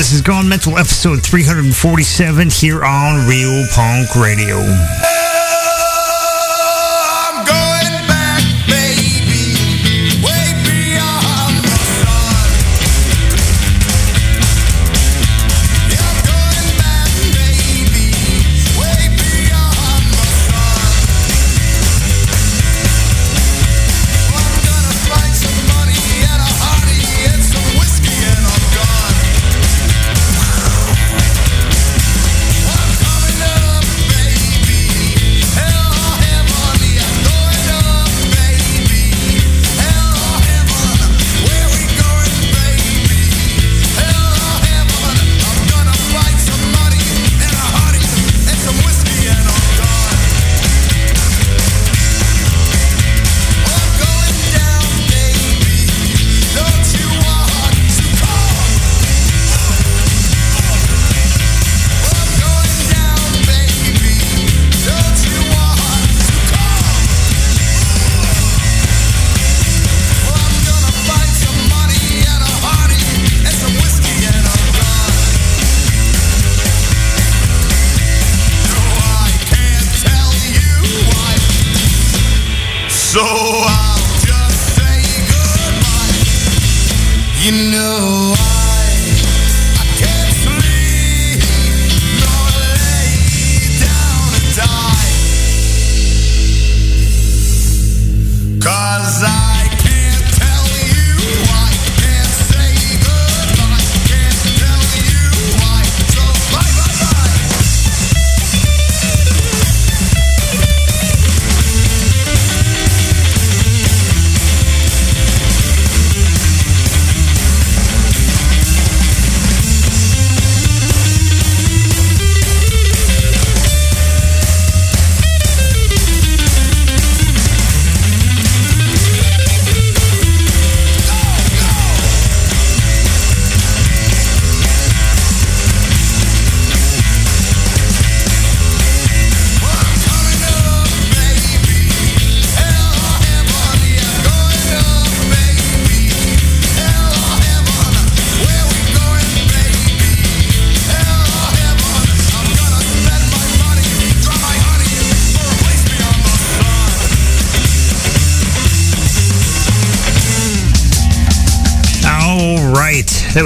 This is Gone Mental episode 347 here on Real Punk Radio.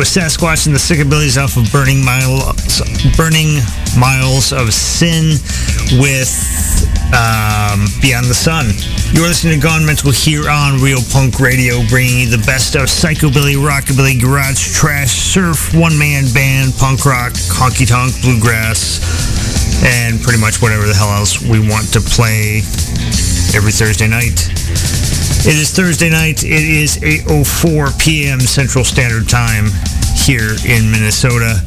Was Sasquatch and the Sickabillies off of Burning Miles, Burning Miles of Sin with um, Beyond the Sun. You're listening to Gone Mental here on Real Punk Radio, bringing you the best of psychobilly, rockabilly, garage, trash, surf, one-man band, punk rock, honky tonk, bluegrass, and pretty much whatever the hell else we want to play every Thursday night. It is Thursday night. It is 8.04 p.m. Central Standard Time here in Minnesota.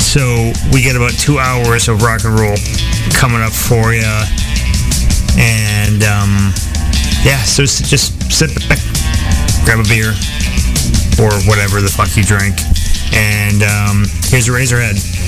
So we get about two hours of rock and roll coming up for you. And um, yeah, so just sit back, grab a beer or whatever the fuck you drink. And um, here's Razorhead.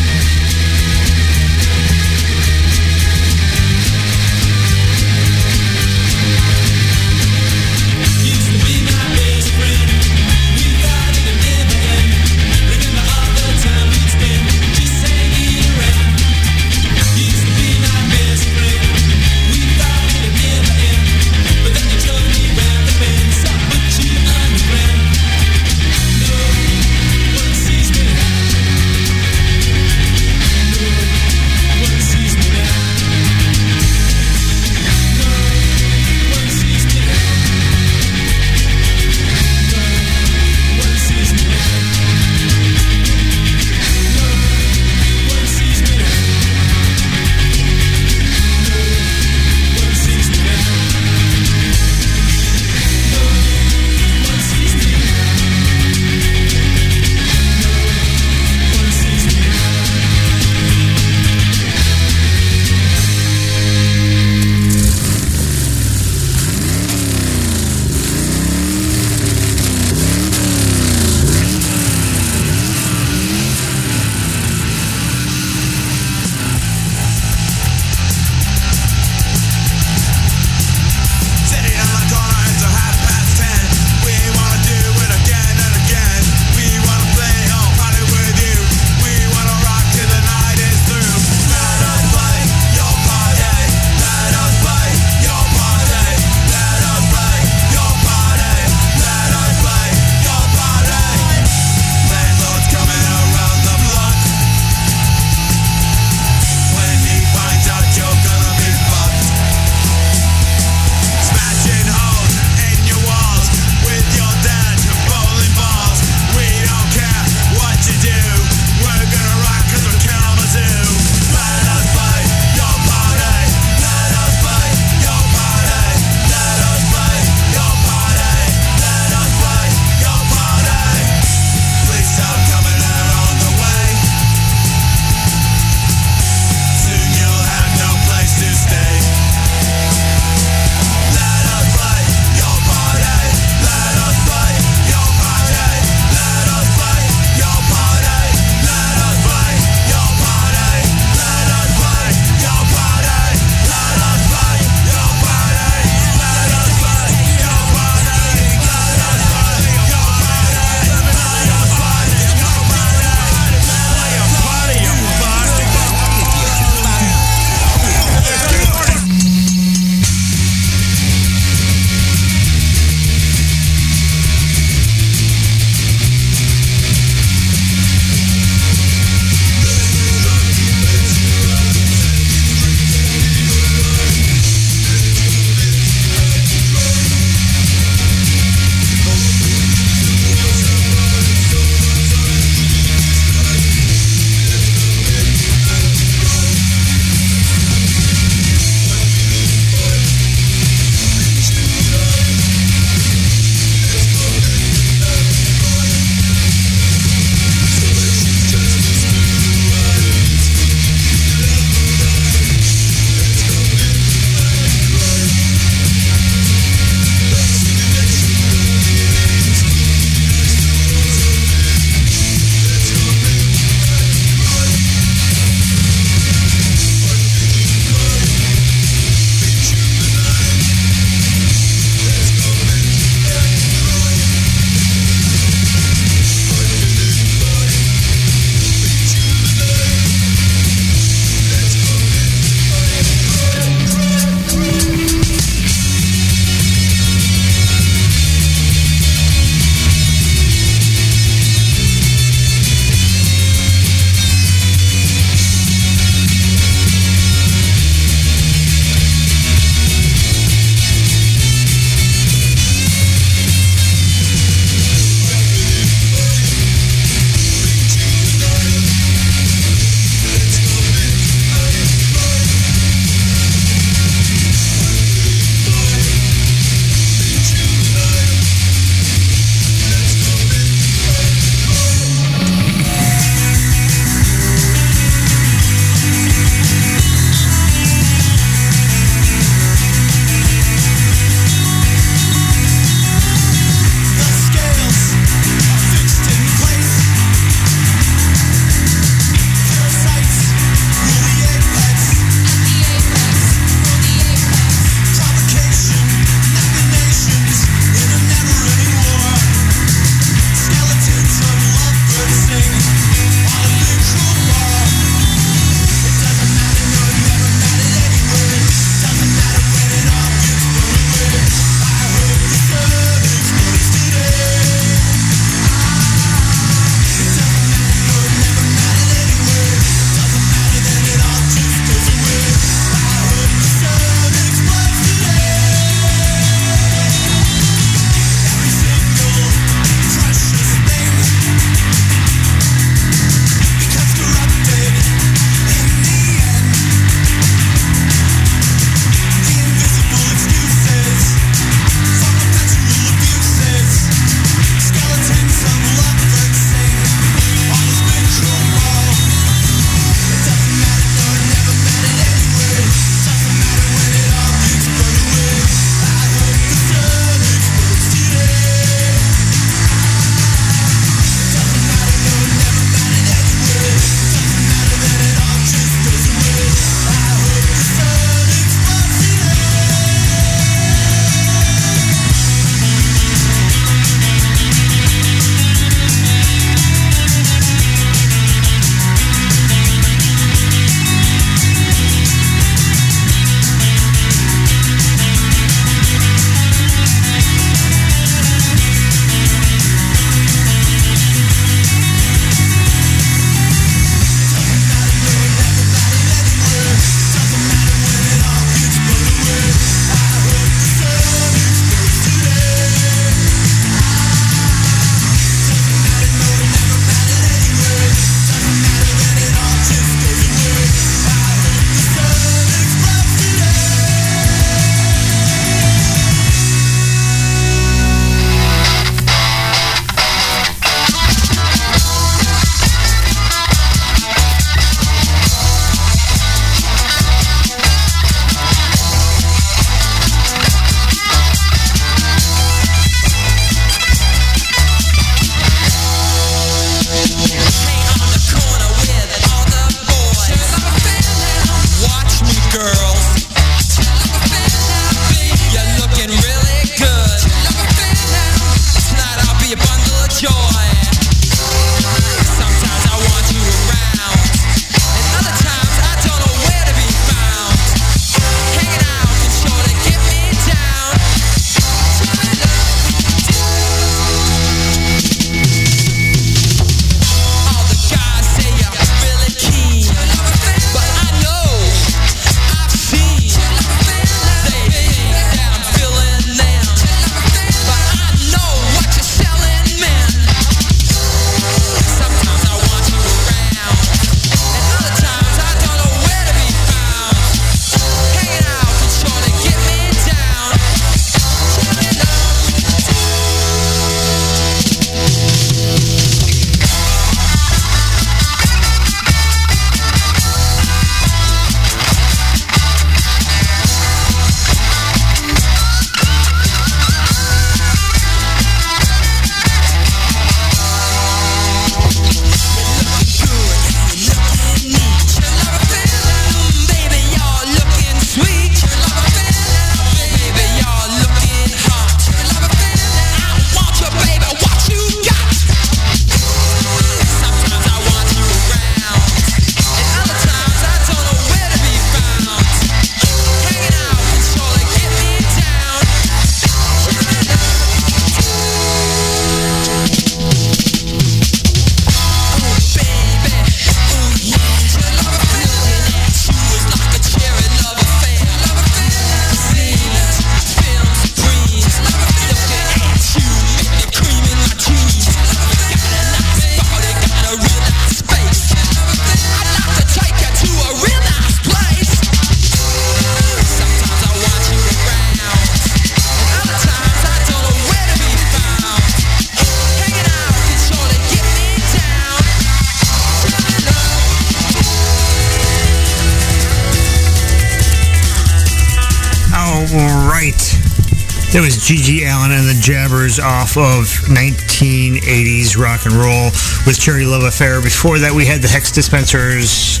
That was GG Allin and the Jabbers off of 1980s rock and roll with Cherry Love Affair. Before that, we had the Hex Dispensers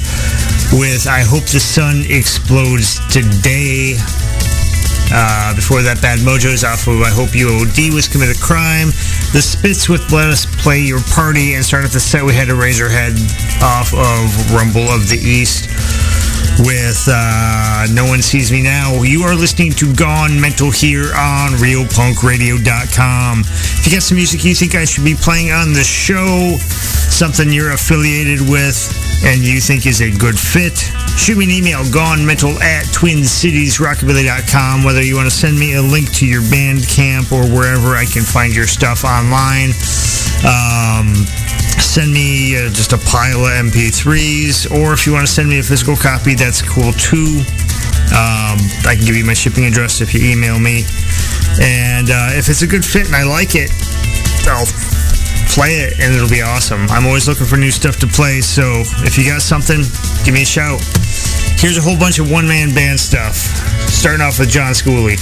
with I Hope the Sun Explodes Today. Uh, before that, Bad Mojo's off of I Hope You OD was Commit a Crime. The Spits with Let Us Play Your Party. And start off the set, we had a Razorhead off of Rumble of the East with uh, No One Sees Me Now. You are listening to Gone Mental here on RealPunkRadio.com. If you got some music you think I should be playing on the show, something you're affiliated with, and you think is a good fit, shoot me an email, gonemental at twincitiesrockabilly.com, whether you want to send me a link to your Bandcamp or wherever I can find your stuff online. Um, send me uh, just a pile of MP3s, or if you want to send me a physical copy, that's cool too. Um, I can give you my shipping address if you email me. And uh, if it's a good fit and I like it, I'll play it and it'll be awesome. I'm always looking for new stuff to play, so if you got something, give me a shout. Here's a whole bunch of one man band stuff, starting off with John Schooley.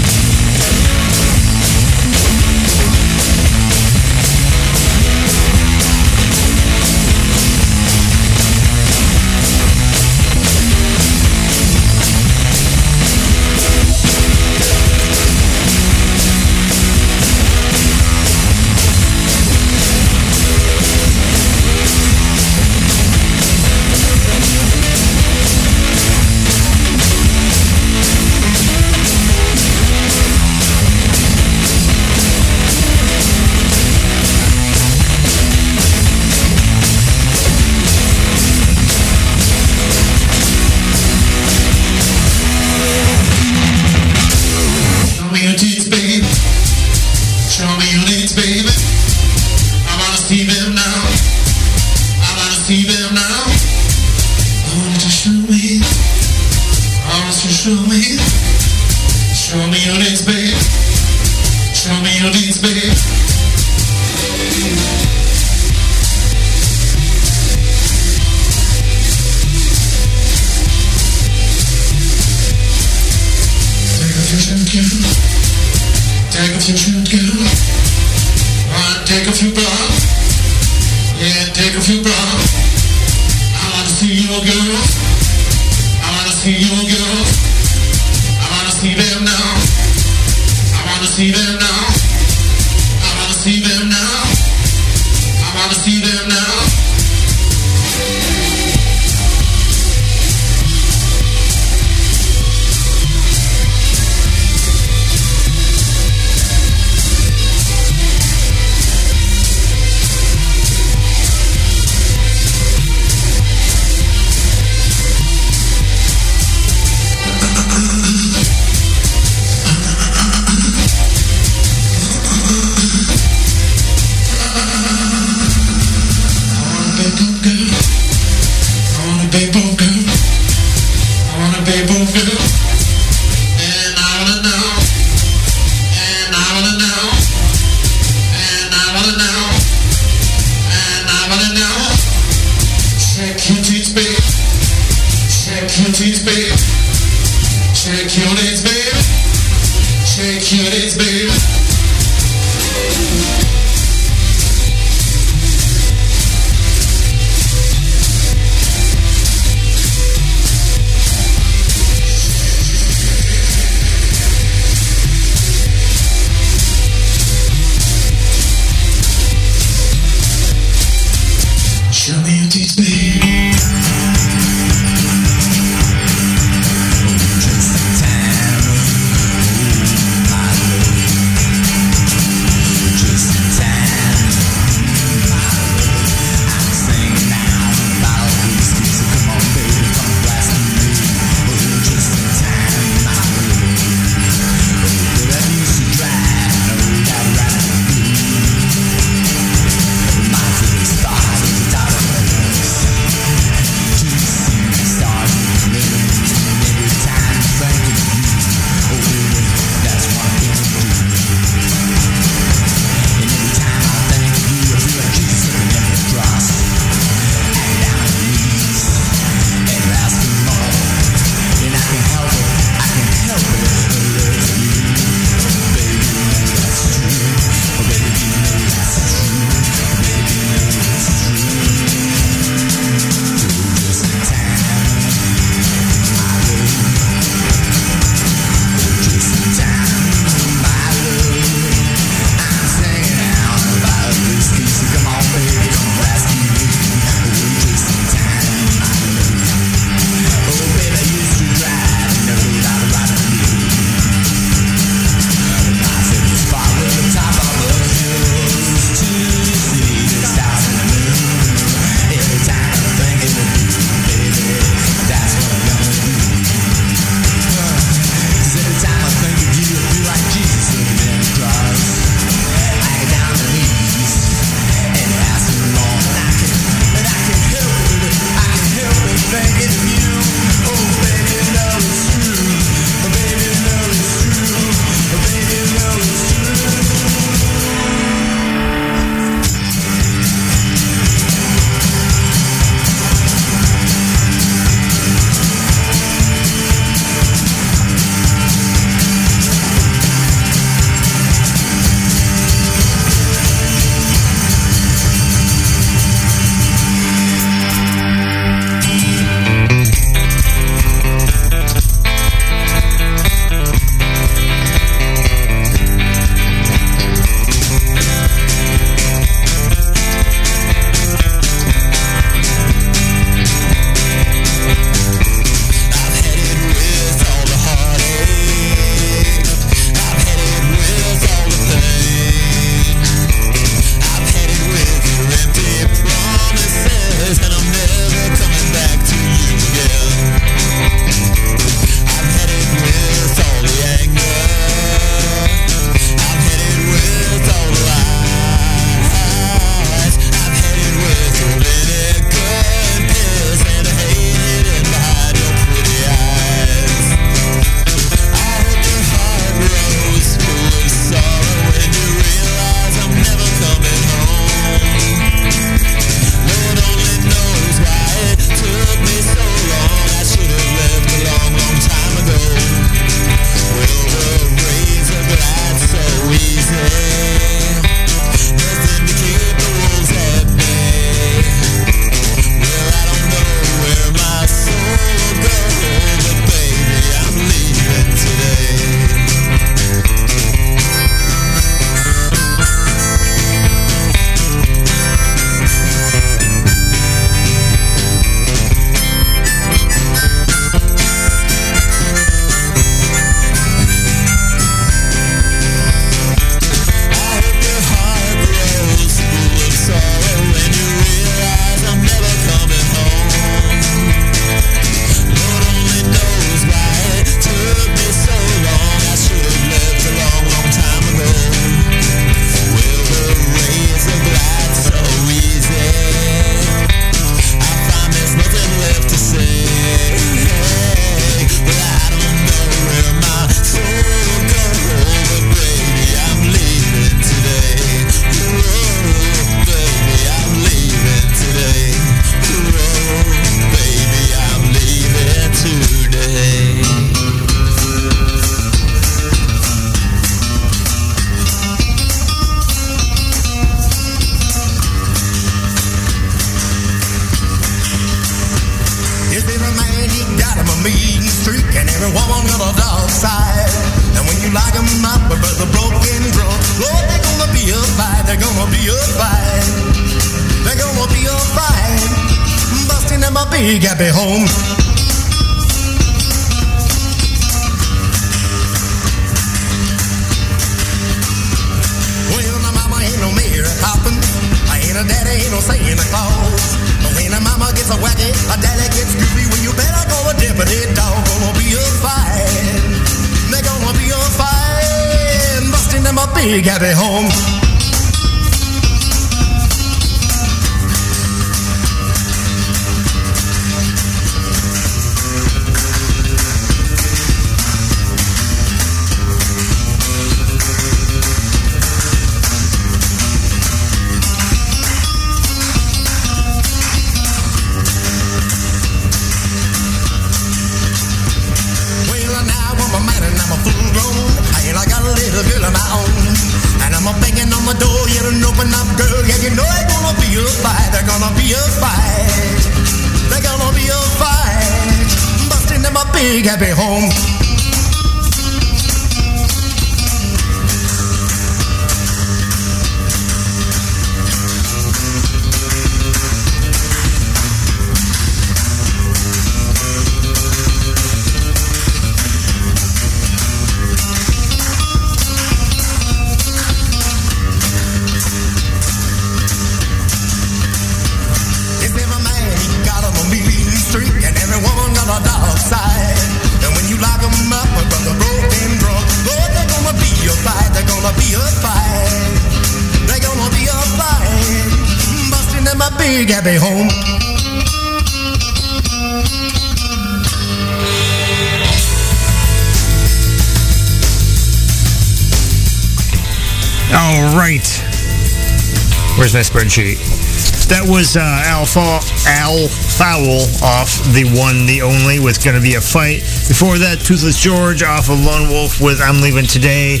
Spreadsheet? That was uh, Al, Fa- Al Foul off the one, the only, with Gonna Be a Fight. Before that, Toothless George off of Lone Wolf with I'm Leaving Today.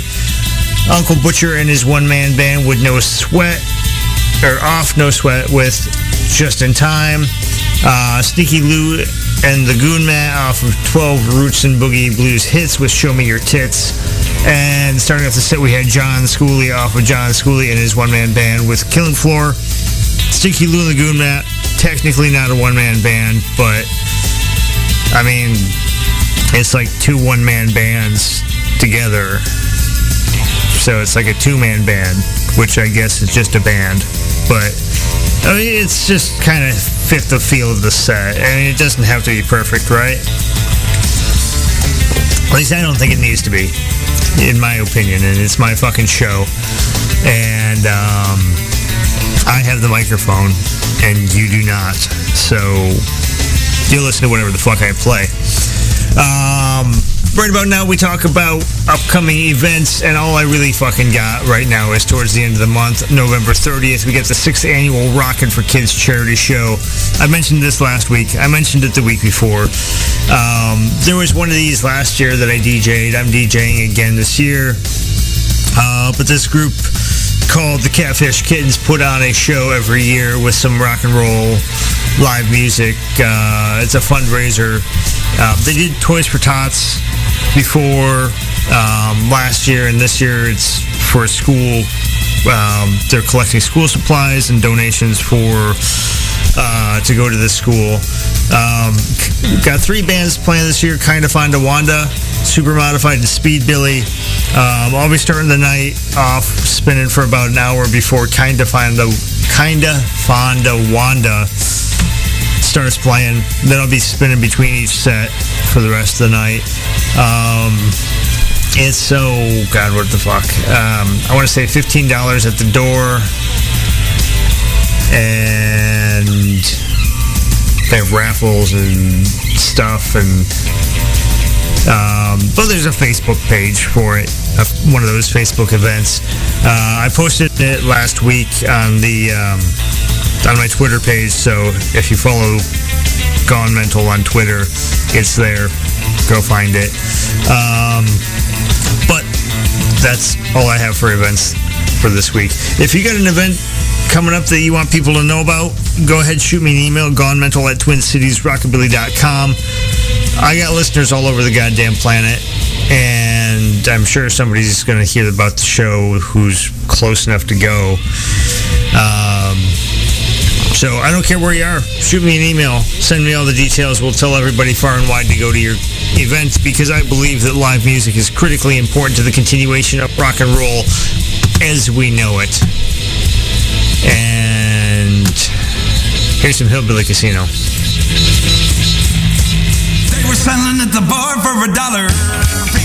Uncle Butcher and his one-man band with No Sweat, or off No Sweat with Just in Time. Uh, Stinky Lou and the Goon Man off of 12 Roots and Boogie Blues hits with Show Me Your Tits. And starting off the set, we had John Schooley off of John Schooley and his one-man band with Killing Floor. Stinky Lou and the Goon Man, technically not a one-man band, but I mean, it's like two one-man bands together. So it's like a two-man band, which I guess is just a band. But I mean, it's just kind of fit the feel of the set. I mean, it doesn't have to be perfect, right? At least I don't think it needs to be, in my opinion. And it's my fucking show. And um, I have the microphone, and you do not. So you listen to whatever the fuck I play. Um, right about now, we talk about upcoming events, and all I really fucking got right now is towards the end of the month, November 30th, we get the sixth annual Rockin' for Kids charity show. I mentioned this last week. I mentioned it the week before. Um, there was one of these last year that I DJ'd. I'm DJing again this year. Uh, but this group called the Catfish Kittens put on a show every year with some rock and roll live music. Uh, it's a fundraiser. Uh, they did Toys for Tots before um, last year, and this year it's for a school. Um, they're collecting school supplies and donations for uh, to go to this school. Um, got three bands playing this year: Kinda Fonda Wanda, Super Modified, and Speed Billy. Um, I'll be starting the night off spinning for about an hour before Kinda Fonda, Kinda Fonda Wanda starts playing. Then I'll be spinning between each set for the rest of the night. Um, it's so God, what the fuck? Um, I want to say fifteen dollars at the door, and they have raffles and stuff, and um, but there's a Facebook page for it, one of those Facebook events. Uh, I posted it last week on the um, on my Twitter page, so if you follow Gone Mental on Twitter, it's there. Go find it. Um, but that's all I have for events for this week. If you got an event coming up that you want people to know about, go ahead shoot me an email, gonemental at twincitiesrockabilly.com. I got listeners all over the goddamn planet, and I'm sure somebody's going to hear about the show who's close enough to go. Um, so I don't care where you are. Shoot me an email. Send me all the details. We'll tell everybody far and wide to go to your events because I believe that live music is critically important to the continuation of rock and roll as we know it. And here's some Hillbilly Casino. They were selling at the bar for a dollar.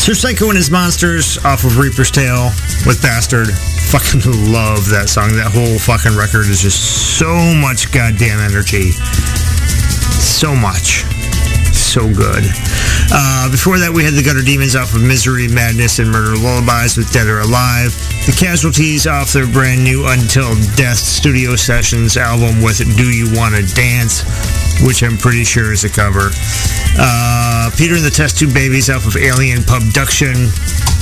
Sir Psycho and his monsters off of Reaper's Tale with Bastard. Fucking love that song. That whole fucking record is just so much goddamn energy. So much. So good. Uh, before that, we had the Gutter Demons off of Misery, Madness, and Murder Lullabies with Dead or Alive. The Casualties off their brand new Until Death Studio Sessions album with Do You Wanna Dance, which I'm pretty sure is a cover. Uh, Peter and the Test Tube Babies off of Alien Pubduction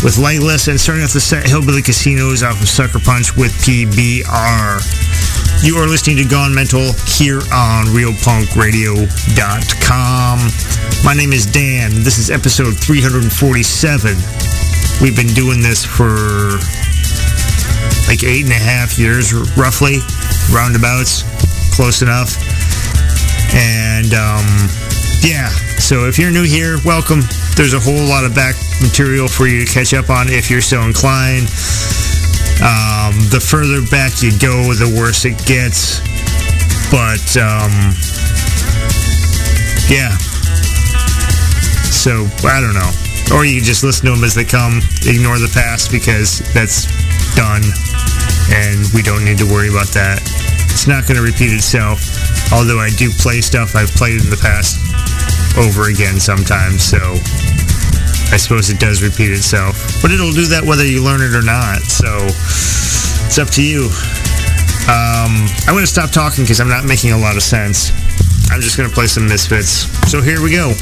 with Lightless, and starting off the set, Hillbilly Casinos off of Sucker Punch with PBR. You are listening to Gone Mental here on RealPunkRadio.com. My name is Dan. This is episode 347. We've been doing this for like eight and a half years, roughly, roundabouts, close enough. And um, yeah, so if you're new here, welcome. There's a whole lot of back material for you to catch up on if you're so inclined. Um, the further back you go, the worse it gets. But um, yeah. So I don't know. Or you can just listen to them as they come, ignore the past because that's done, and we don't need to worry about that. It's not going to repeat itself. Although I do play stuff I've played in the past over again sometimes, so I suppose it does repeat itself. But it'll do that whether you learn it or not, so it's up to you. Um, I'm going to stop talking because I'm not making a lot of sense. I'm just going to play some Misfits. So here we go.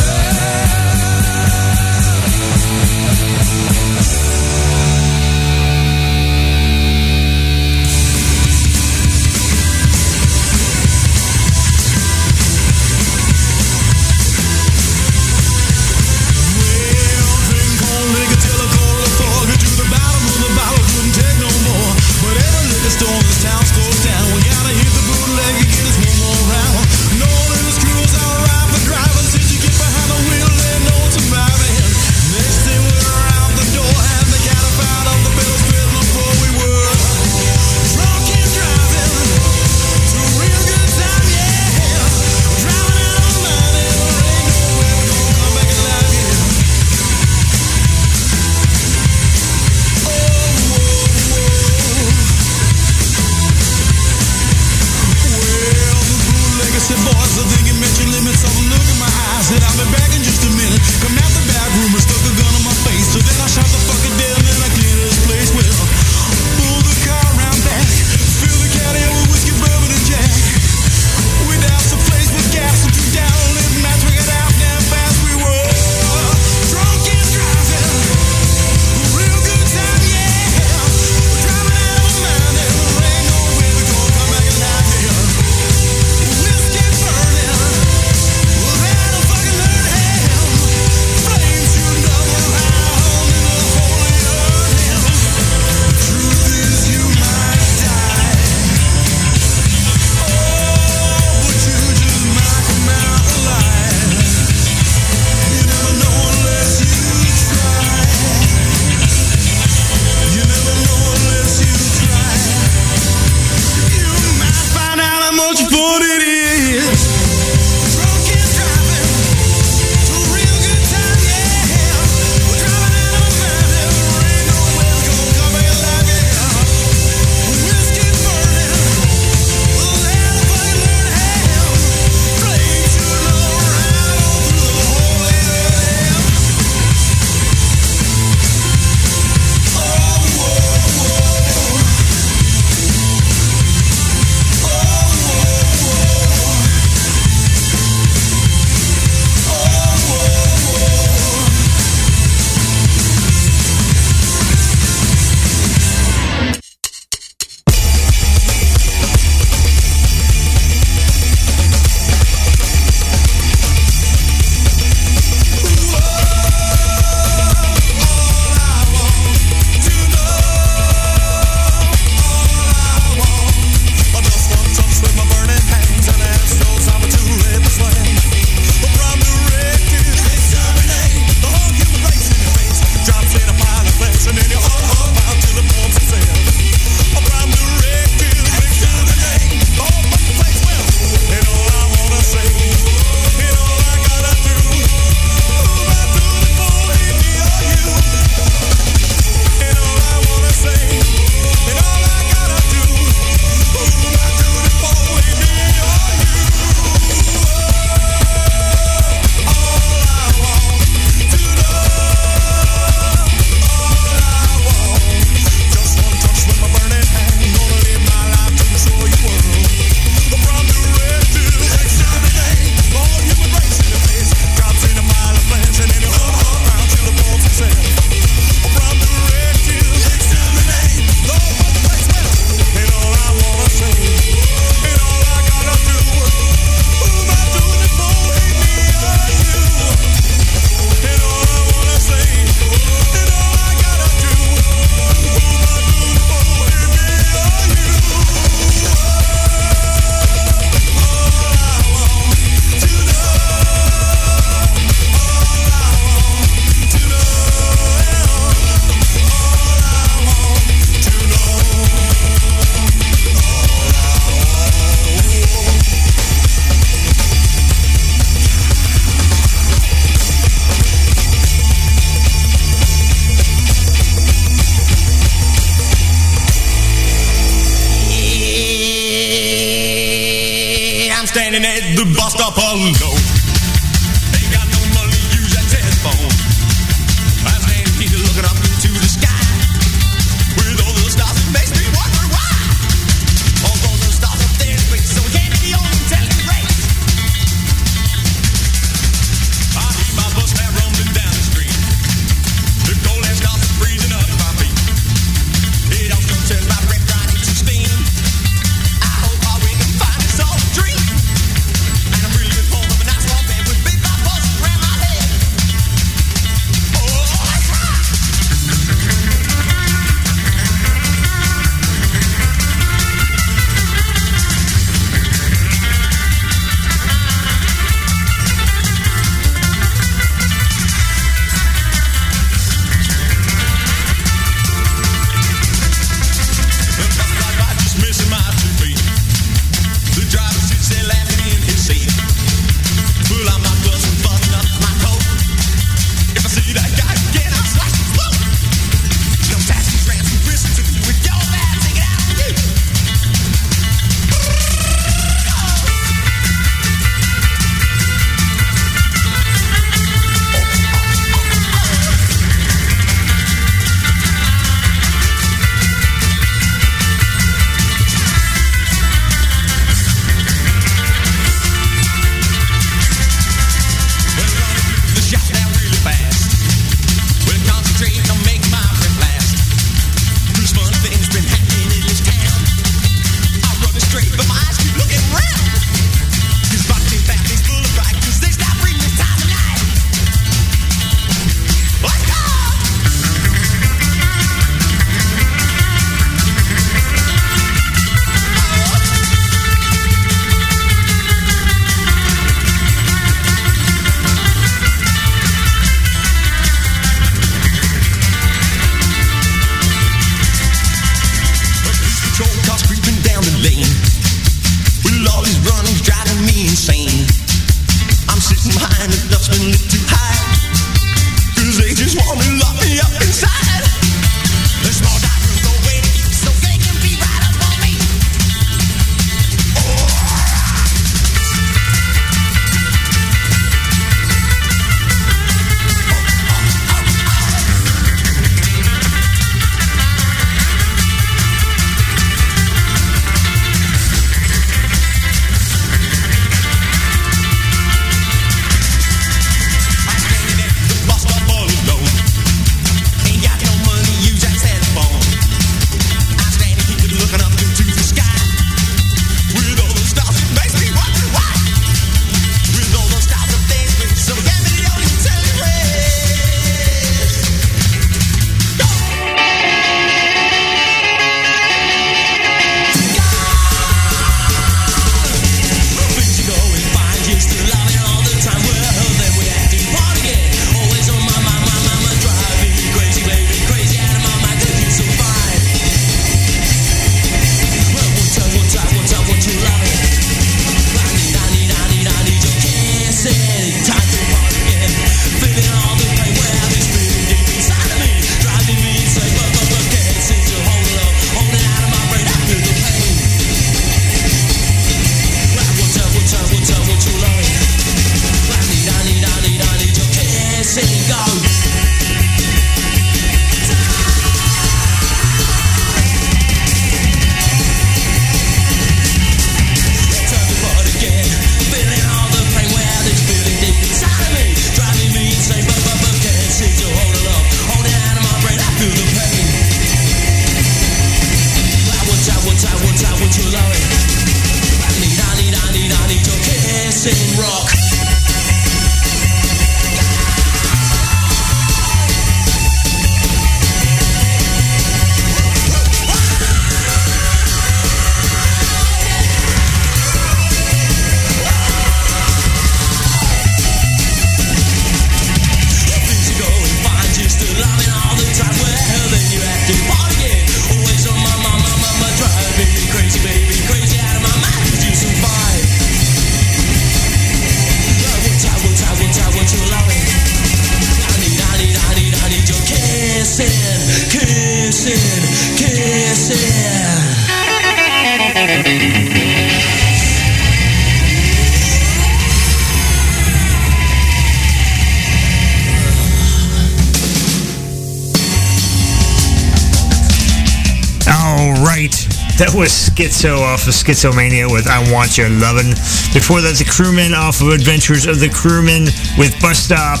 Schizo off of Schizomania with I Want Your Lovin'. Before that, the Crewmen off of Adventures of the Crewmen with Bus Stop.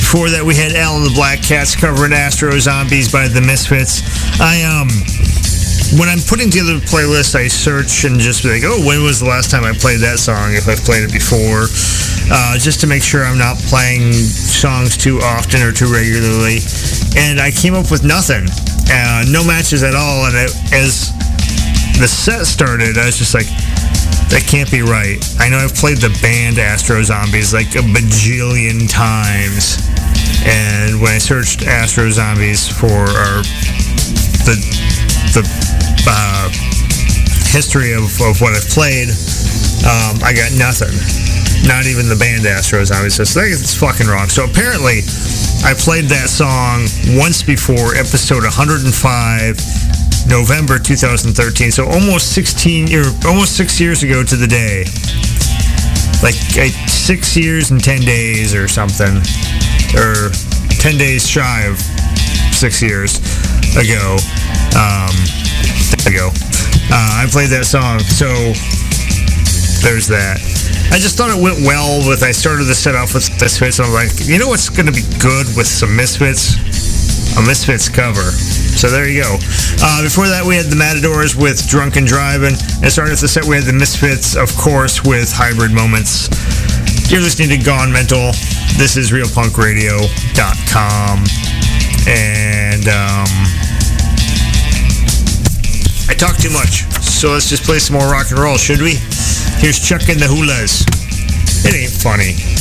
Before that, we had Al and the Black Cats covering Astro Zombies by the Misfits. I, um, when I'm putting together the playlist, I search and just be like, oh, when was the last time I played that song? If I've played it before, uh, just to make sure I'm not playing songs too often or too regularly. And I came up with nothing, uh, no matches at all. And it, as the set started, I was just like, that can't be right. I know I've played the band Astro Zombies like a bajillion times. And when I searched Astro Zombies for our, the the uh, history of, of what I've played, um, I got nothing. Not even the band Astro Zombies. So I think it's fucking wrong. So apparently, I played that song once before, episode 105, November 2013. So almost 16 year, almost six years ago to the day. Like six years and 10 days or something. Or 10 days shy of six years ago. Um, there we go. Uh, I played that song. So there's that. I just thought it went well with, I started the set off with Misfits. I'm like, you know what's going to be good with some Misfits? A Misfits cover. So there you go. Uh, before that, we had the Matadors with Drunken Driving. And starting started the set, we had the Misfits, of course, with Hybrid Moments. You're listening to Gone Mental. This is RealPunkRadio.com. And um, I talk too much. So let's just play some more rock and roll, should we? Here's Chuck and the Hulas. It ain't funny.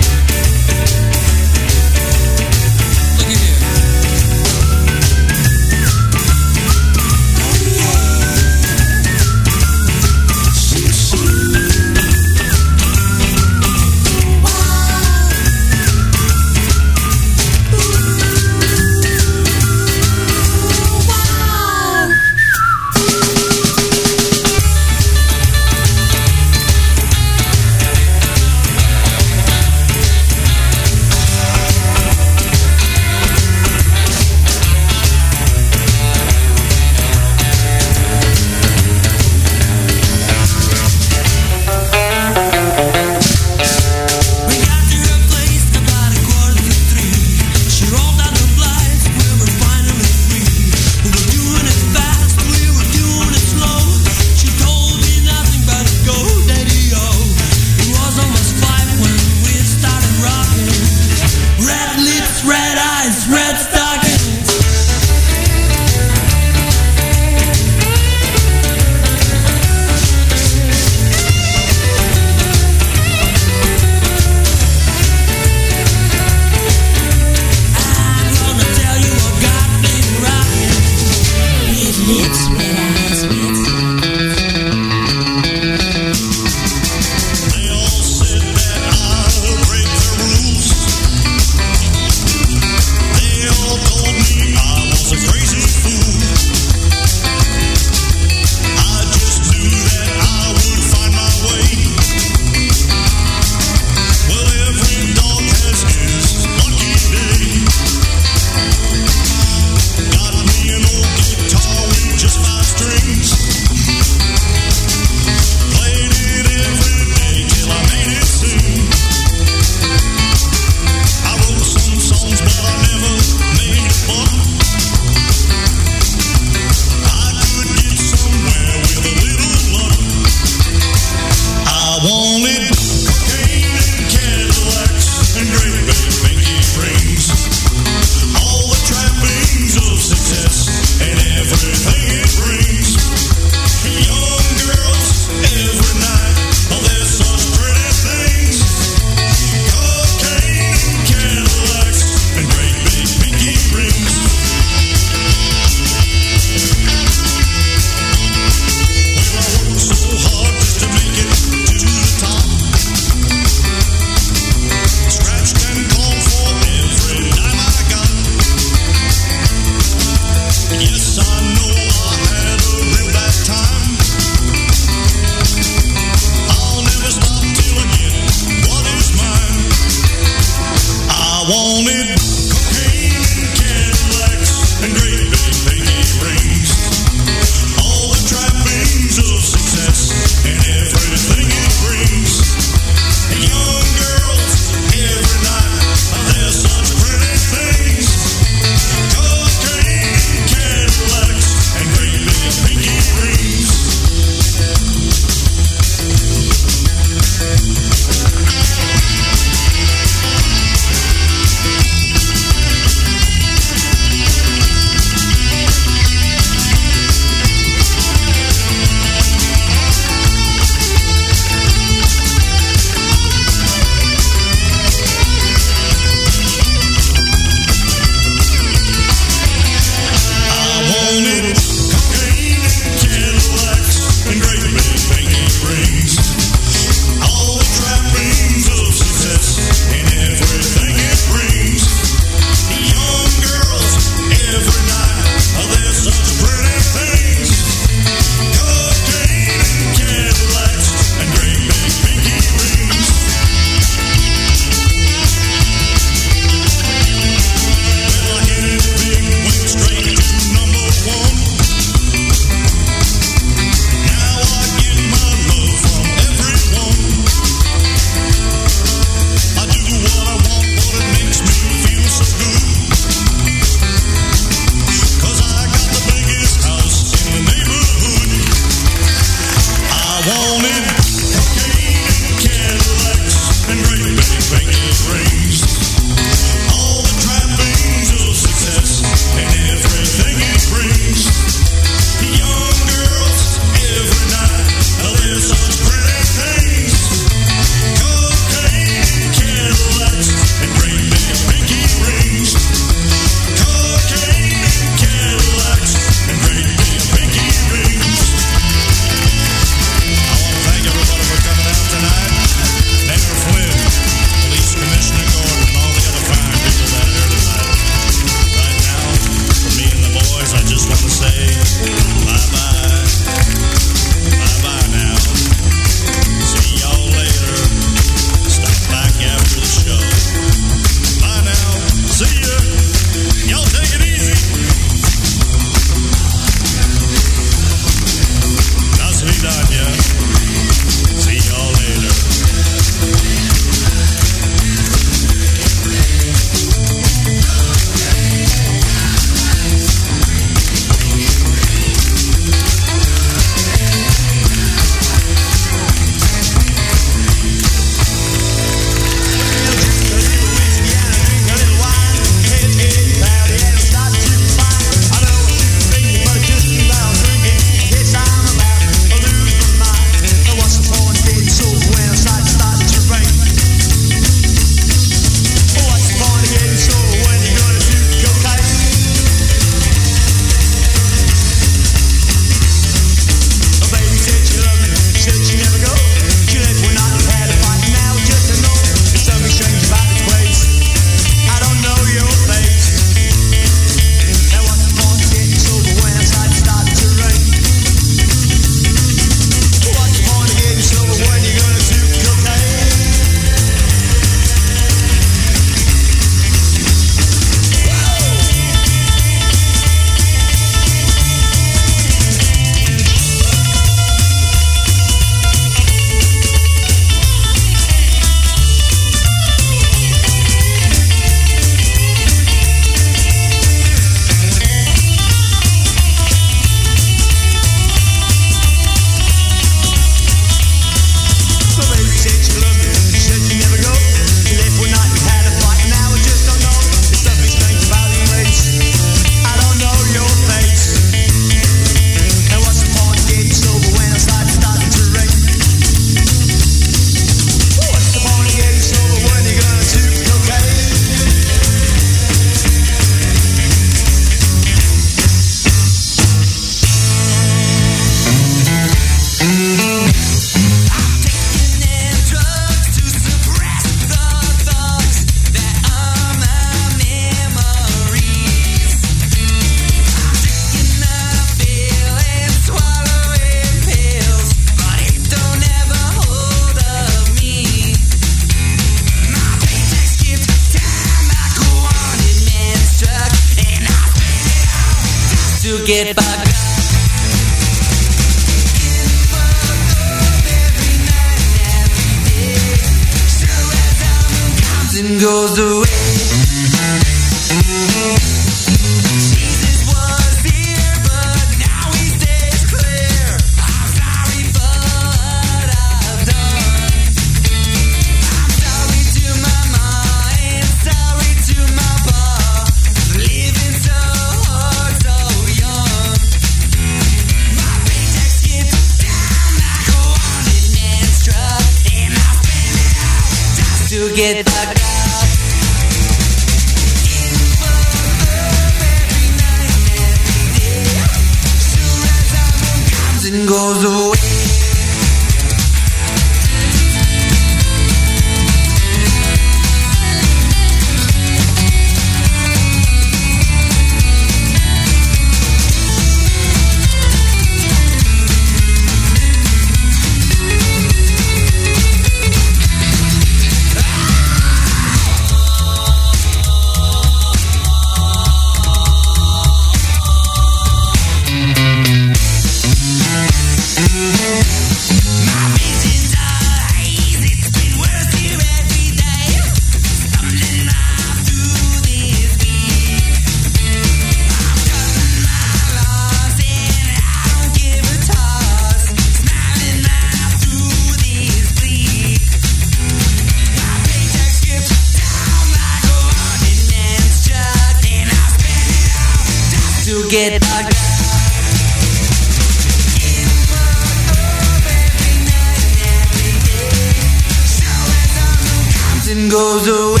Goes away.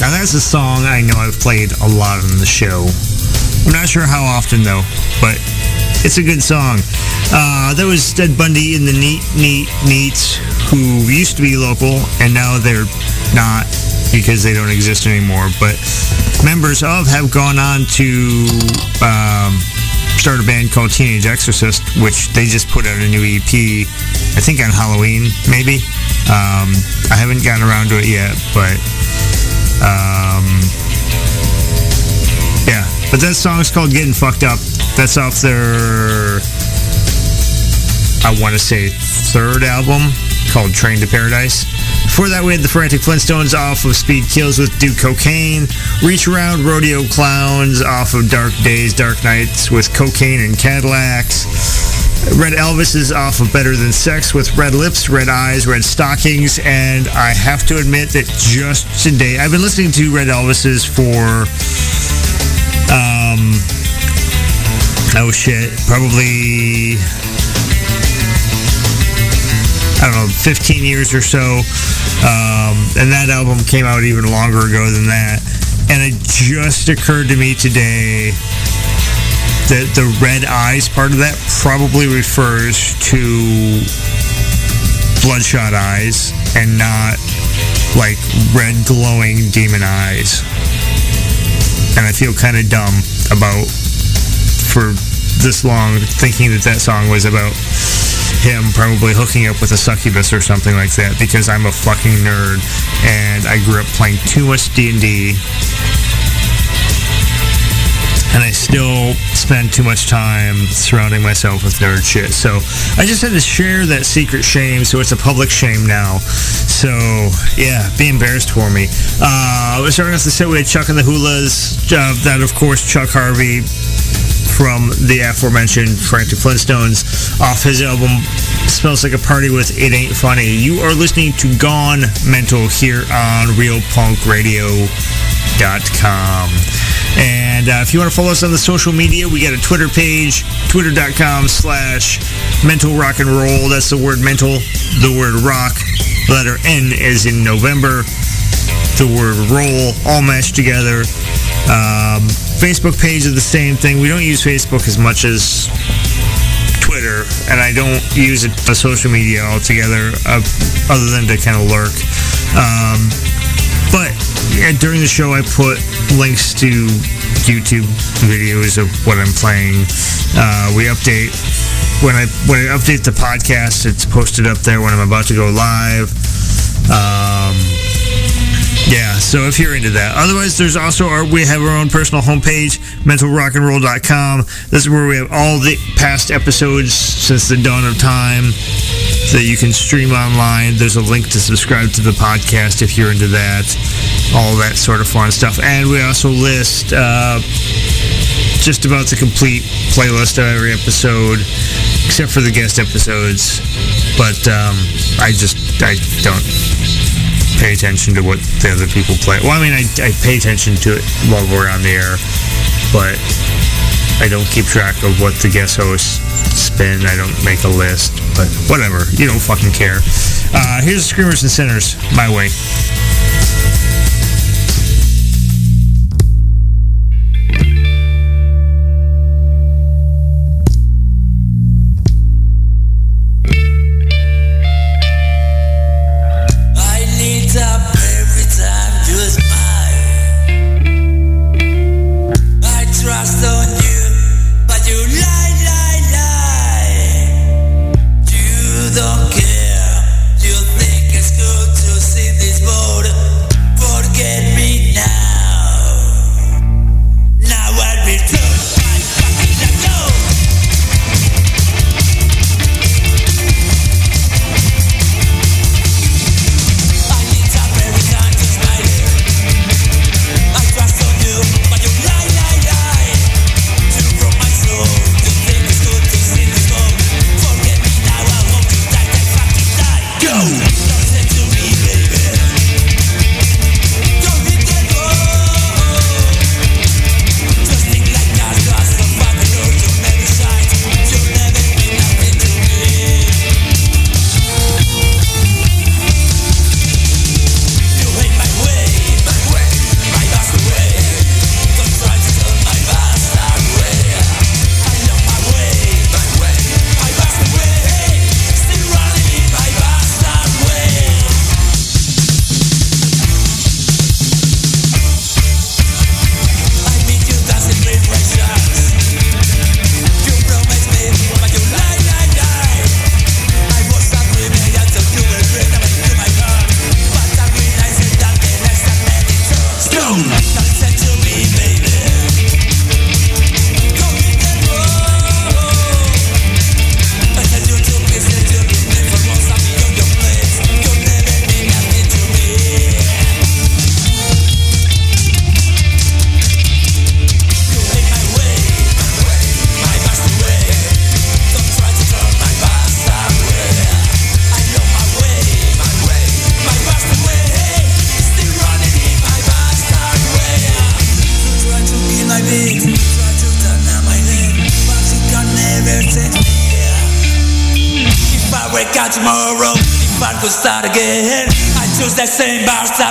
Now that's a song I know I've played a lot on the show. I'm not sure how often though, but it's a good song. Uh, that was Ted Bundy and the Neat Neat Neats, who used to be local and now they're not because they don't exist anymore. But members of have gone on to um, start a band called Teenage Exorcist, which they just put out a new EP, I think on Halloween, maybe. Um, I haven't gotten around to it yet, but um, yeah, but that song's called "Getting Fucked Up." That's off their, I want to say, third album called "Train to Paradise." Before that, we had the Frantic Flintstones off of Speed Kills with Do Cocaine, Reach Around Rodeo Clowns off of Dark Days, Dark Nights with Cocaine and Cadillacs. Red Elvises off of Better Than Sex with Red Lips, Red Eyes, Red Stockings, and I have to admit that just today, I've been listening to Red Elvises for, um, oh shit, probably, I don't know, 15 years or so. Um, and that album came out even longer ago than that. And it just occurred to me today that the red eyes part of that probably refers to bloodshot eyes and not like red glowing demon eyes. And I feel kind of dumb about for this long thinking that that song was about him probably hooking up with a succubus or something like that because I'm a fucking nerd and I grew up playing too much D&D and I still spend too much time surrounding myself with nerd shit. So I just had to share that secret shame, so it's a public shame now. So yeah, be embarrassed for me. Uh, we're starting off the set with Chuck and the Hulas. Uh, that of course Chuck Harvey from the aforementioned Frantic Flintstones off his album Smells Like a Party with It Ain't Funny. You are listening to Gone Mental here on RealPunkRadio.com. And uh, if you want to follow us on the social media, we got a Twitter page, twitter.com slash mental rock and roll. That's the word mental, the word rock, letter N is in November, the word roll, all mashed together. Um, Facebook page is the same thing. We don't use Facebook as much as Twitter, and I don't use it as social media altogether, uh, other than to kind of lurk. Um, but yeah, during the show, I put links to YouTube videos of what I'm playing. Uh, we update when I when I update the podcast. It's posted up there when I'm about to go live. Um, yeah, so if you're into that. Otherwise, there's also our we have our own personal homepage, mentalrockandroll.com. This is where we have all the past episodes since the dawn of time that you can stream online. There's a link to subscribe to the podcast if you're into that, all that sort of fun stuff. And we also list uh, just about the complete playlist of every episode, except for the guest episodes. But um, I just I don't pay attention to what the other people play. Well, I mean, I, I pay attention to it while we're on the air, but I don't keep track of what the guest hosts spin. I don't make a list, but whatever. You don't fucking care. Uh, here's Screamers and Sinners, my way. Barça.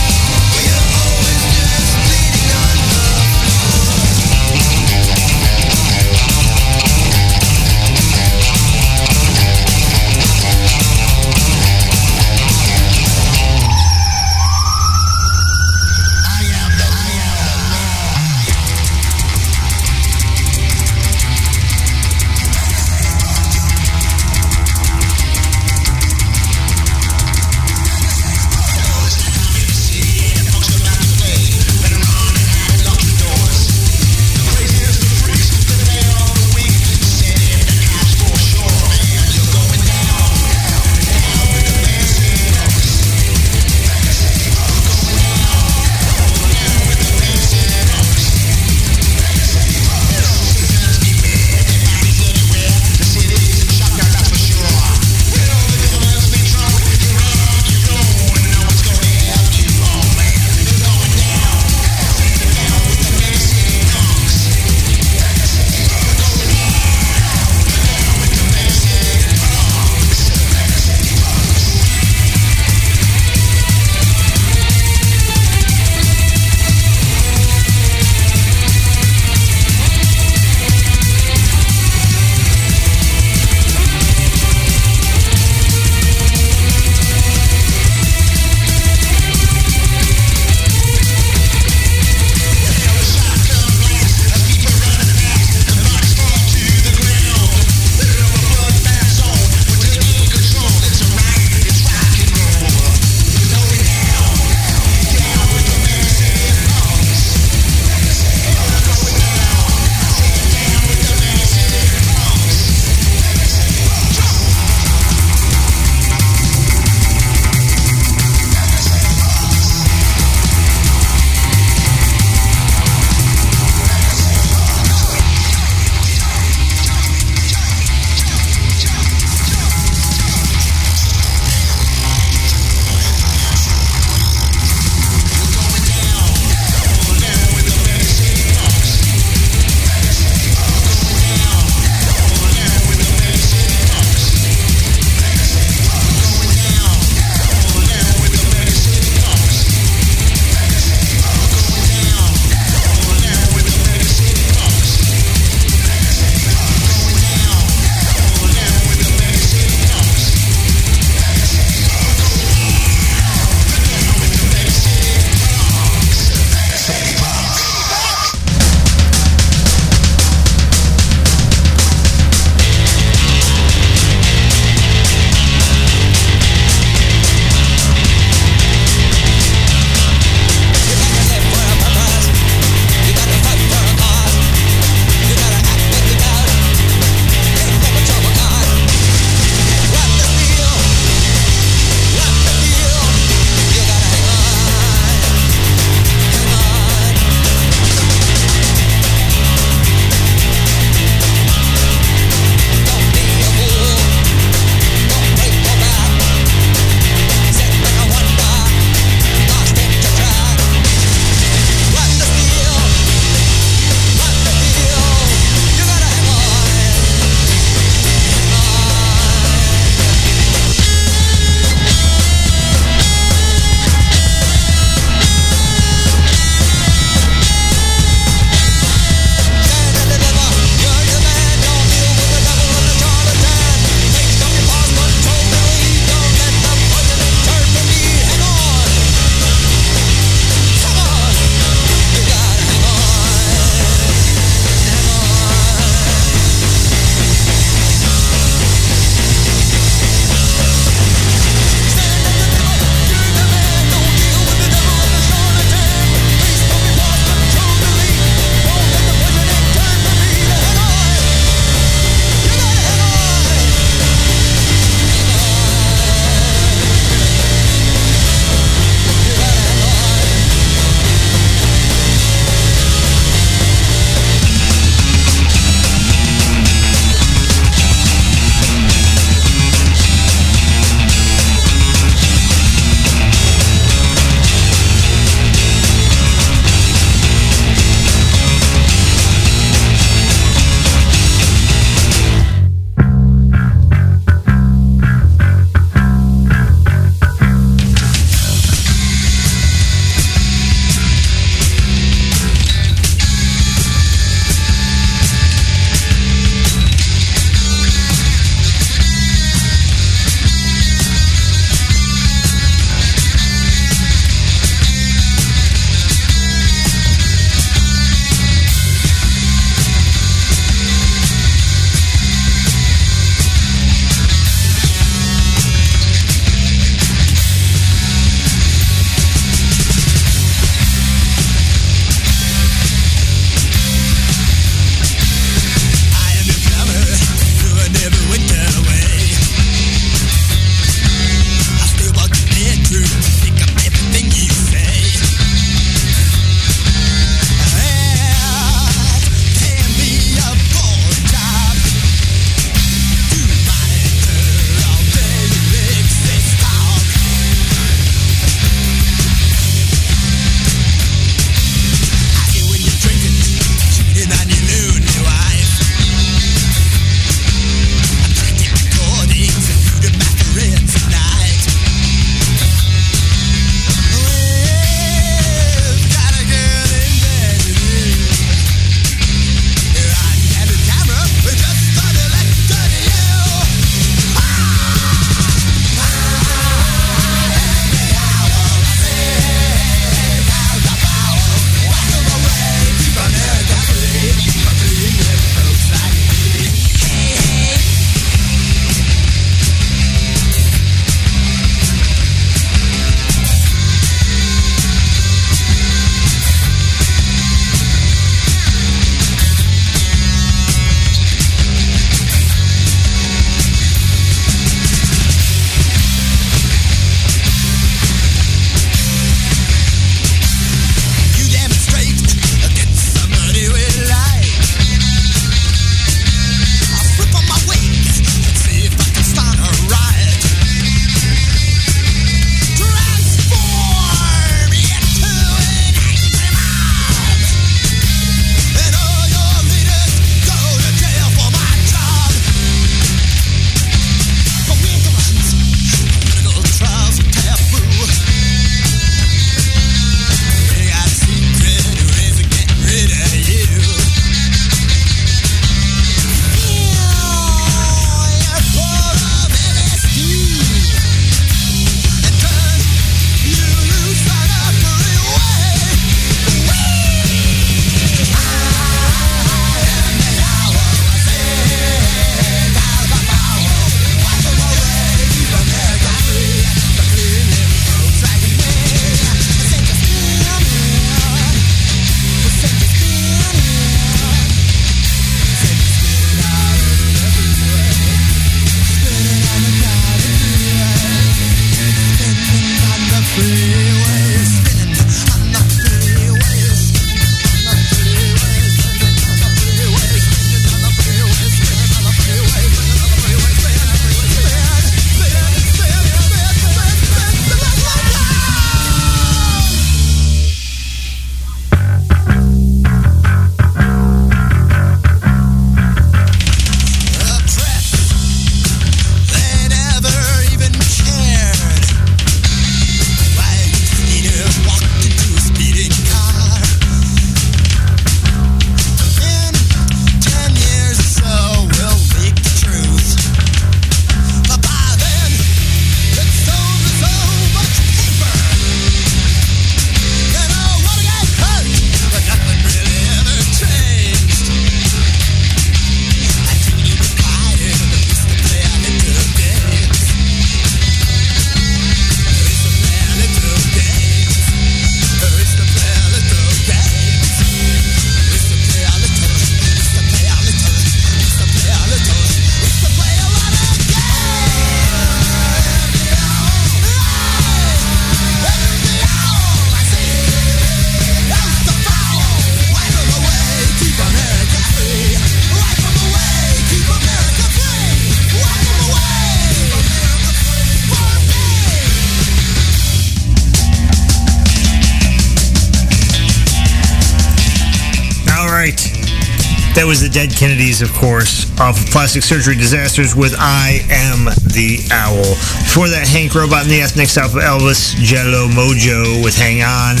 Was the Dead Kennedys, of course, off of Plastic Surgery Disasters with I Am the Owl. Before that, Hank Robot and the Ethnics off of Elvis Jello Mojo with Hang On.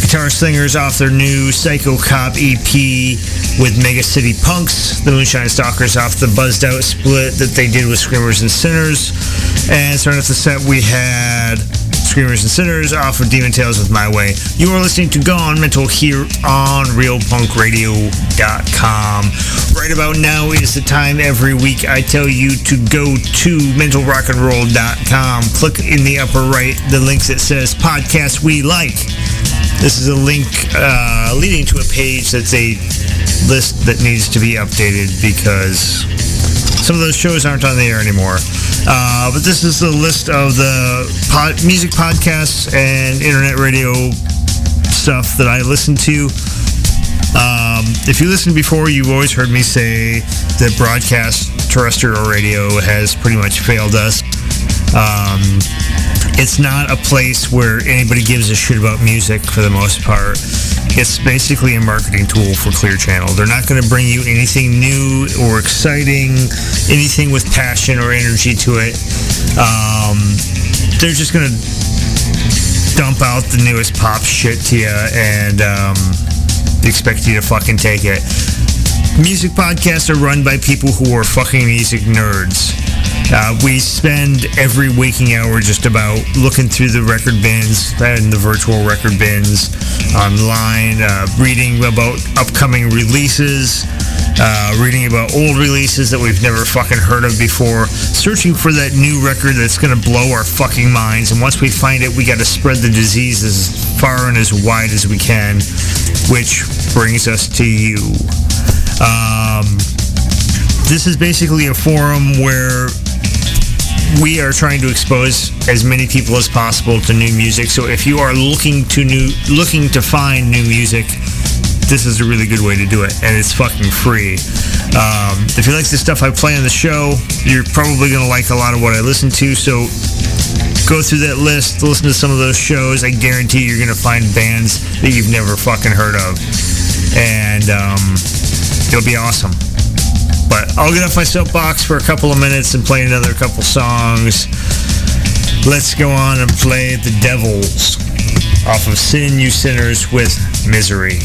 Guitar Slingers off their new Psycho Cop EP with Mega City Punks. The Moonshine Stalkers off the Buzzed Out split that they did with Screamers and Sinners. And starting off the set, we had Screamers and Sinners off of Demon Tales with My Way. You are listening to Gone Mental here on RealPunkRadio.com. Right about now is the time every week I tell you to go to MentalRockAndRoll.com. Click in the upper right the link that says Podcast We Like. This is a link uh, leading to a page that's a list that needs to be updated because some of those shows aren't on the air anymore. Uh, but this is the list of the pod, music podcasts and internet radio stuff that I listen to. Um, if you listened before, you've always heard me say that broadcast terrestrial radio has pretty much failed us. Um, it's not a place where anybody gives a shit about music for the most part. It's basically a marketing tool for Clear Channel. They're not going to bring you anything new or exciting, anything with passion or energy to it. Um, they're just going to dump out the newest pop shit to you and um, expect you to fucking take it. Music podcasts are run by people who are fucking music nerds. Uh, we spend every waking hour just about looking through the record bins and the virtual record bins online, uh, reading about upcoming releases, uh, reading about old releases that we've never fucking heard of before, searching for that new record that's going to blow our fucking minds. And once we find it, we got to spread the disease as far and as wide as we can, which brings us to you. Um, this is basically a forum where we are trying to expose as many people as possible to new music. So if you are looking to new looking to find new music, this is a really good way to do it, and it's fucking free. Um, if you like the stuff I play on the show, you're probably gonna like a lot of what I listen to. So go through that list, listen to some of those shows. I guarantee you're gonna find bands that you've never fucking heard of, and um, it'll be awesome. But I'll get off my soapbox for a couple of minutes and play another couple songs. Let's go on and play The Devils off of Sin You Sinners with Misery.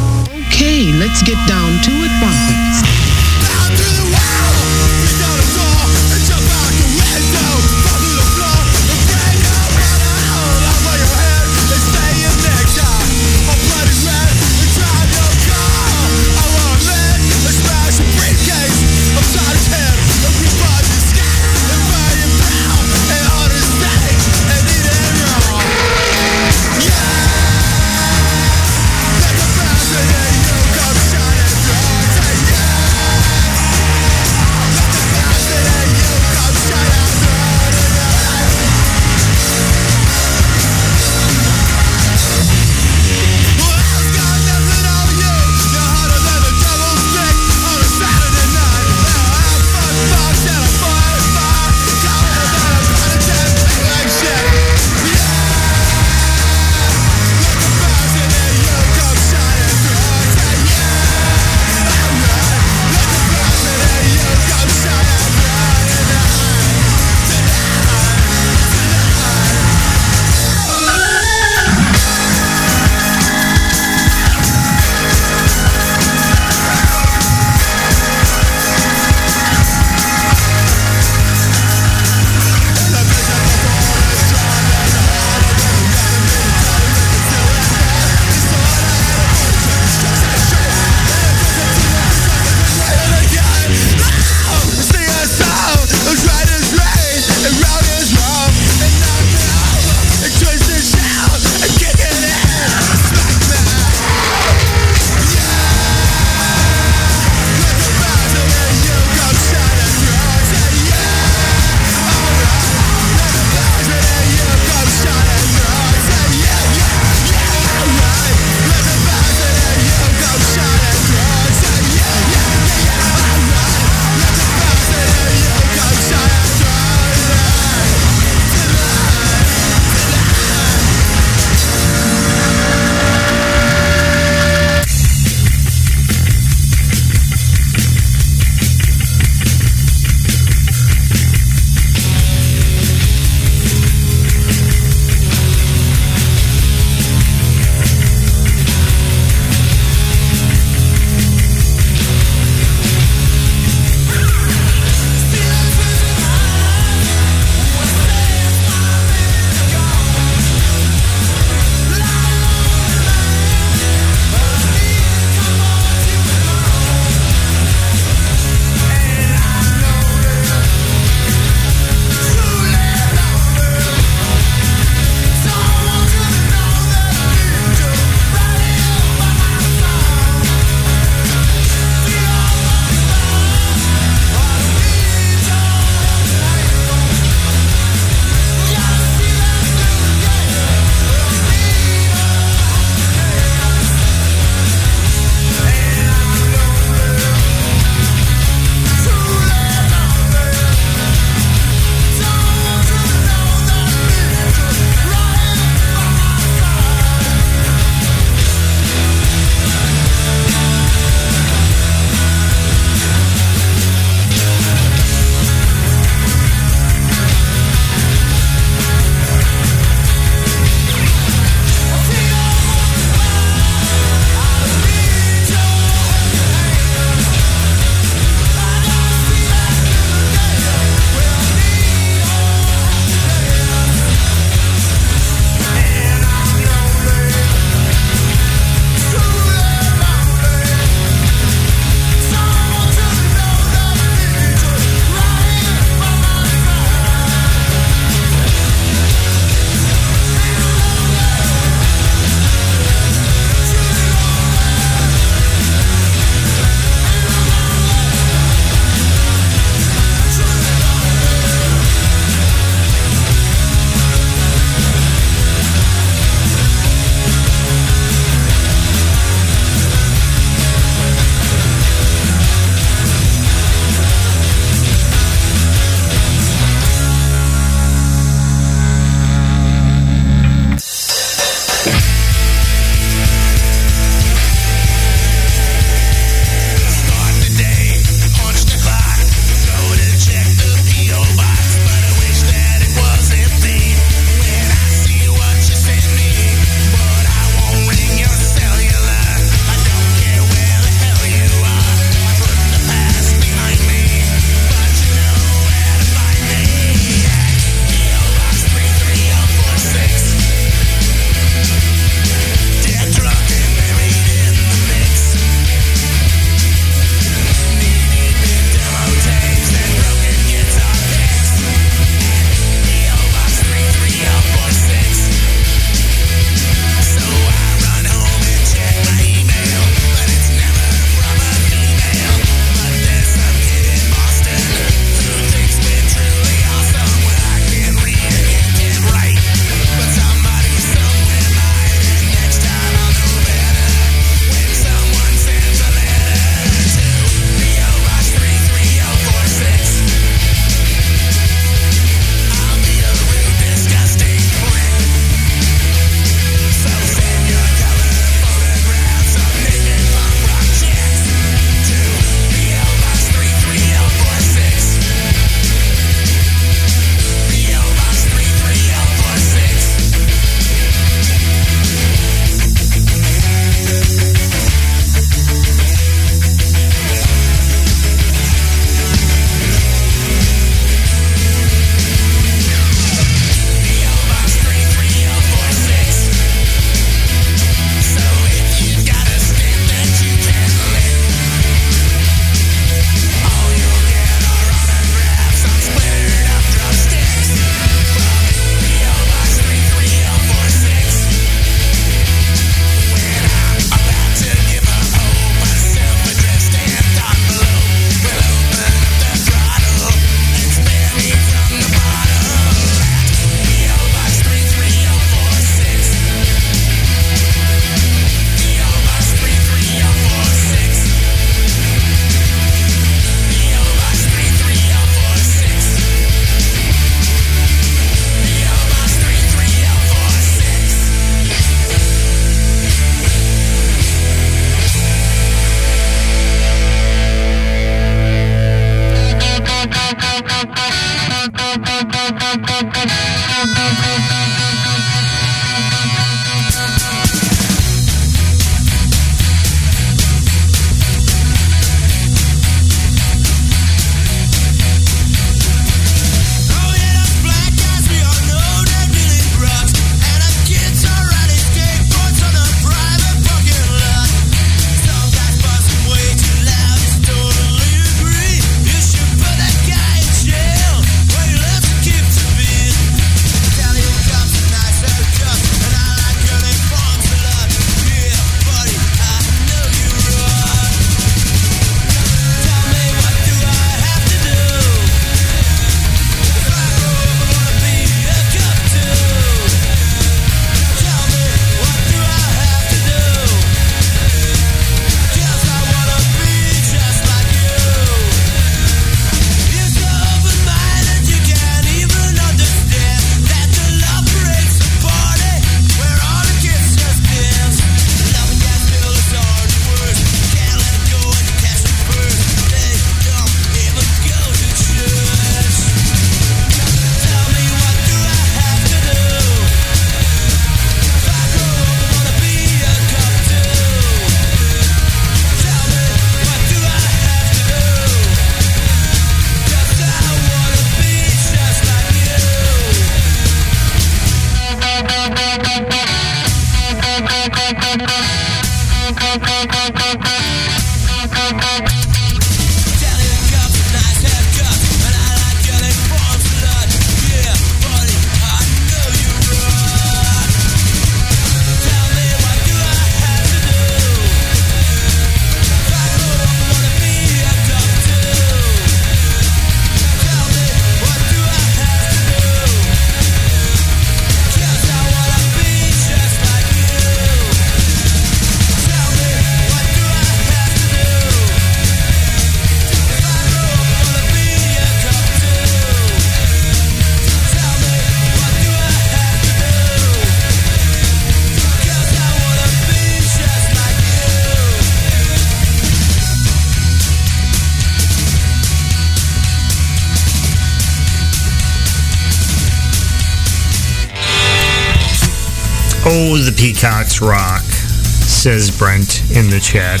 Rock, says Brent in the chat.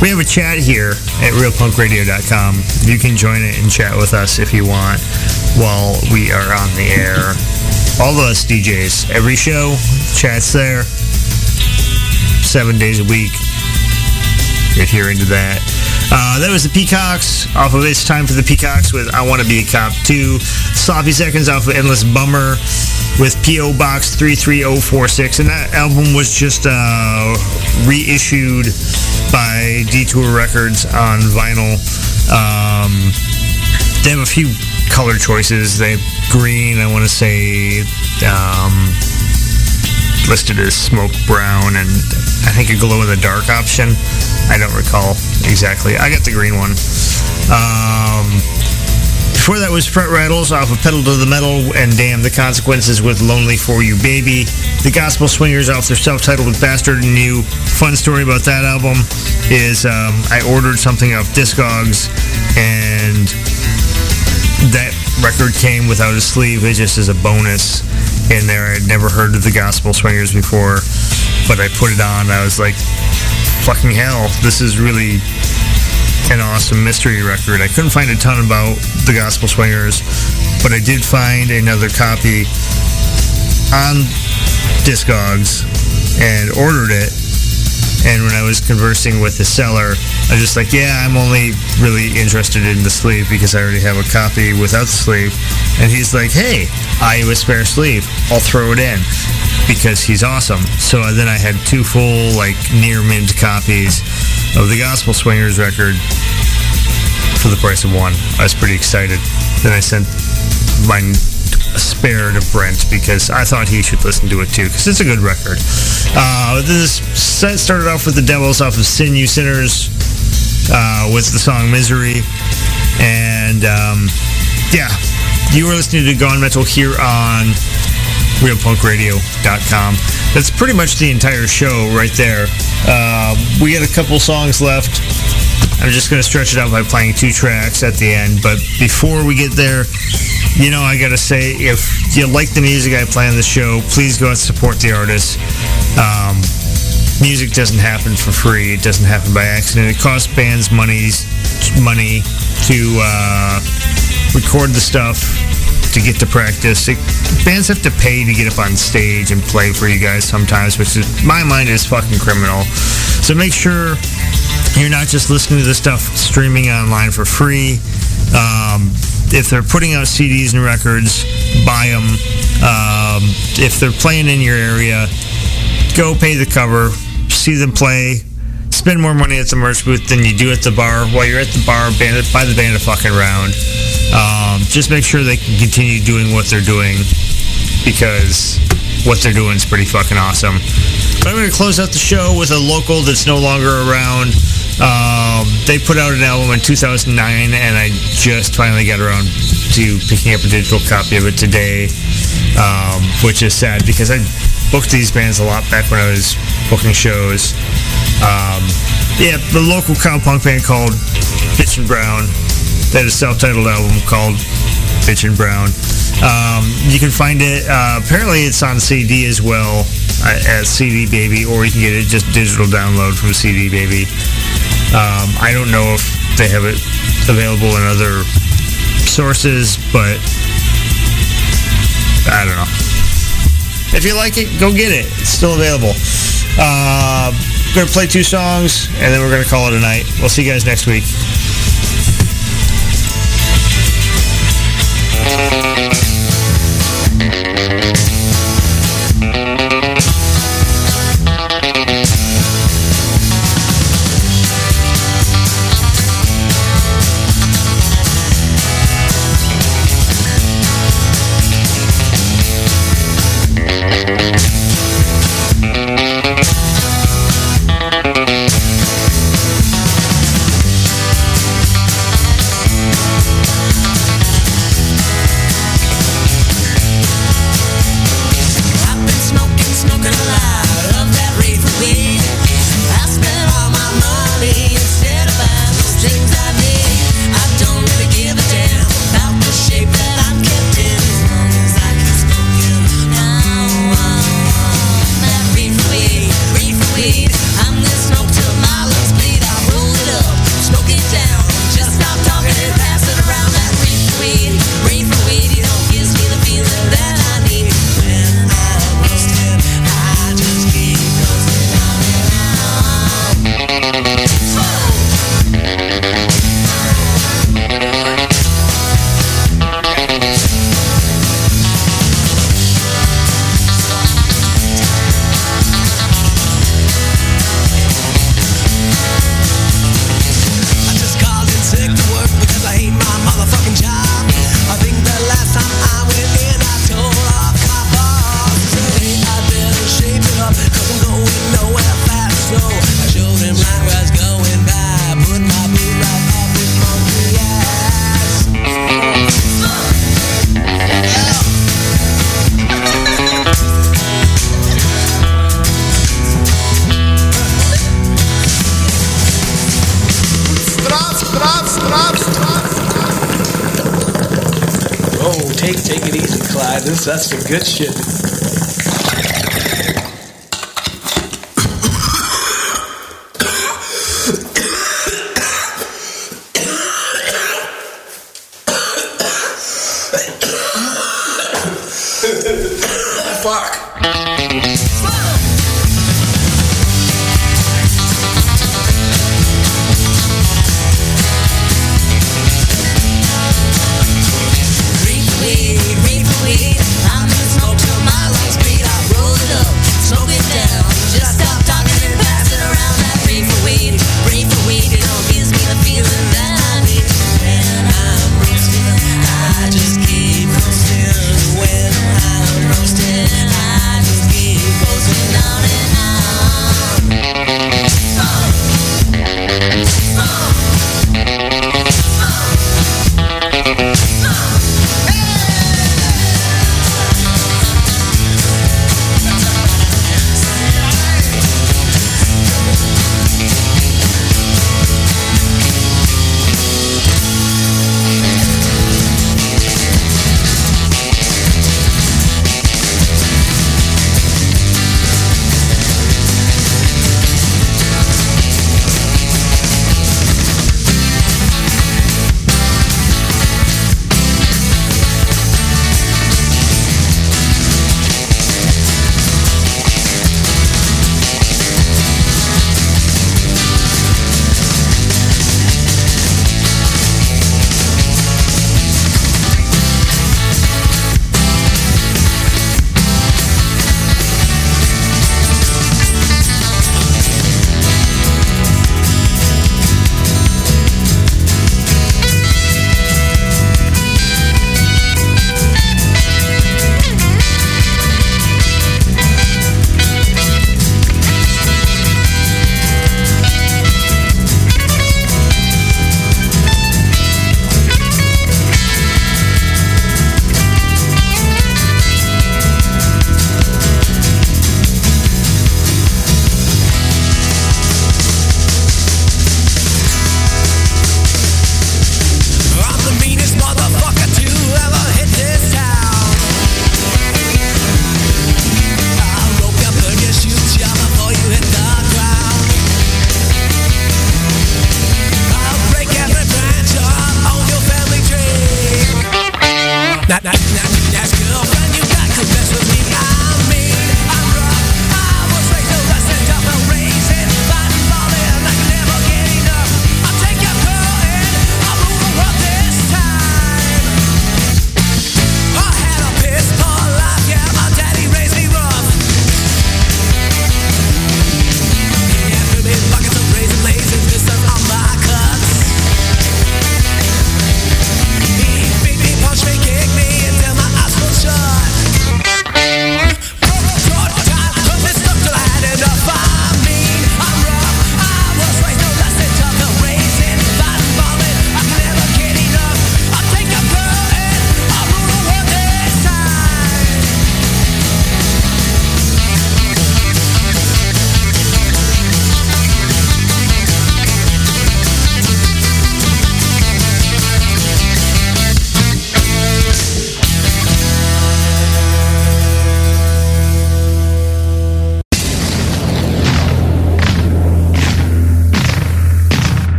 We have a chat here at realpunkradio.com. You can join it and chat with us if you want while we are on the air. All of us DJs, every show, chat's there. Seven days a week. If you're into that. Uh, that was the Peacocks off of It's Time for the Peacocks with I Want to Be a Cop 2. Sloppy Seconds off of Endless Bummer with P.O. Box 33046. And that album was just uh, reissued by Detour Records on vinyl. Um, they have a few color choices. They green, I want to say, um, listed as smoke brown, and I think a glow in the dark option. I don't recall exactly. I got the green one. Um, before that was Front Rattles off of Pedal to the Metal and Damn the Consequences with Lonely for You Baby. The Gospel Swingers off their self-titled Bastard You. Fun story about that album is um, I ordered something off Discogs and that record came without a sleeve. It just is a bonus in there. I'd never heard of the Gospel Swingers before, but I put it on. I was like, fucking hell, this is really an awesome mystery record. I couldn't find a ton about the Gospel Swingers, but I did find another copy on Discogs and ordered it. And when I was conversing with the seller, I was just like, yeah, I'm only really interested in the sleeve because I already have a copy without the sleeve. And he's like, hey, I have a spare sleeve. I'll throw it in because he's awesome. So then I had two full, like, near mint copies of the Gospel Swingers record for the price of one. I was pretty excited. Then I sent mine spare to Brent because I thought he should listen to it too because it's a good record. Uh, this set started off with the Devils off of Sin You Sinners uh, with the song Misery. And um, yeah, you were listening to Gone Mental here on realpunkradio.com. That's pretty much the entire show right there. Uh, we got a couple songs left. I'm just going to stretch it out by playing two tracks at the end. But before we get there, you know, I got to say, if you like the music I play on the show, please go and support the artist. Um, music doesn't happen for free. It doesn't happen by accident. It costs bands money, money to uh, record the stuff, to get to practice. It, bands have to pay to get up on stage and play for you guys sometimes, which is my mind is fucking criminal. So make sure you're not just listening to the stuff streaming online for free. Um, if they're putting out CDs and records, buy them. Um, if they're playing in your area, go pay the cover, see them play, spend more money at the merch booth than you do at the bar. While you're at the bar, buy the band a fucking round. Um, just make sure they can continue doing what they're doing because what they're doing is pretty fucking awesome. But I'm going to close out the show with a local that's no longer around. Um, they put out an album in 2009, and I just finally got around to picking up a digital copy of it today, um, which is sad because I booked these bands a lot back when I was booking shows. Um, yeah, the local cowpunk band called Bitch and Brown. They had a self-titled album called Bitch and Brown. Um, you can find it. Uh, apparently, it's on CD as well uh, as CD Baby, or you can get it just digital download from CD Baby. Um, I don't know if they have it available in other sources, but I don't know. If you like it, go get it. It's still available. Uh, gonna play two songs and then we're gonna call it a night. We'll see you guys next week. Good shit.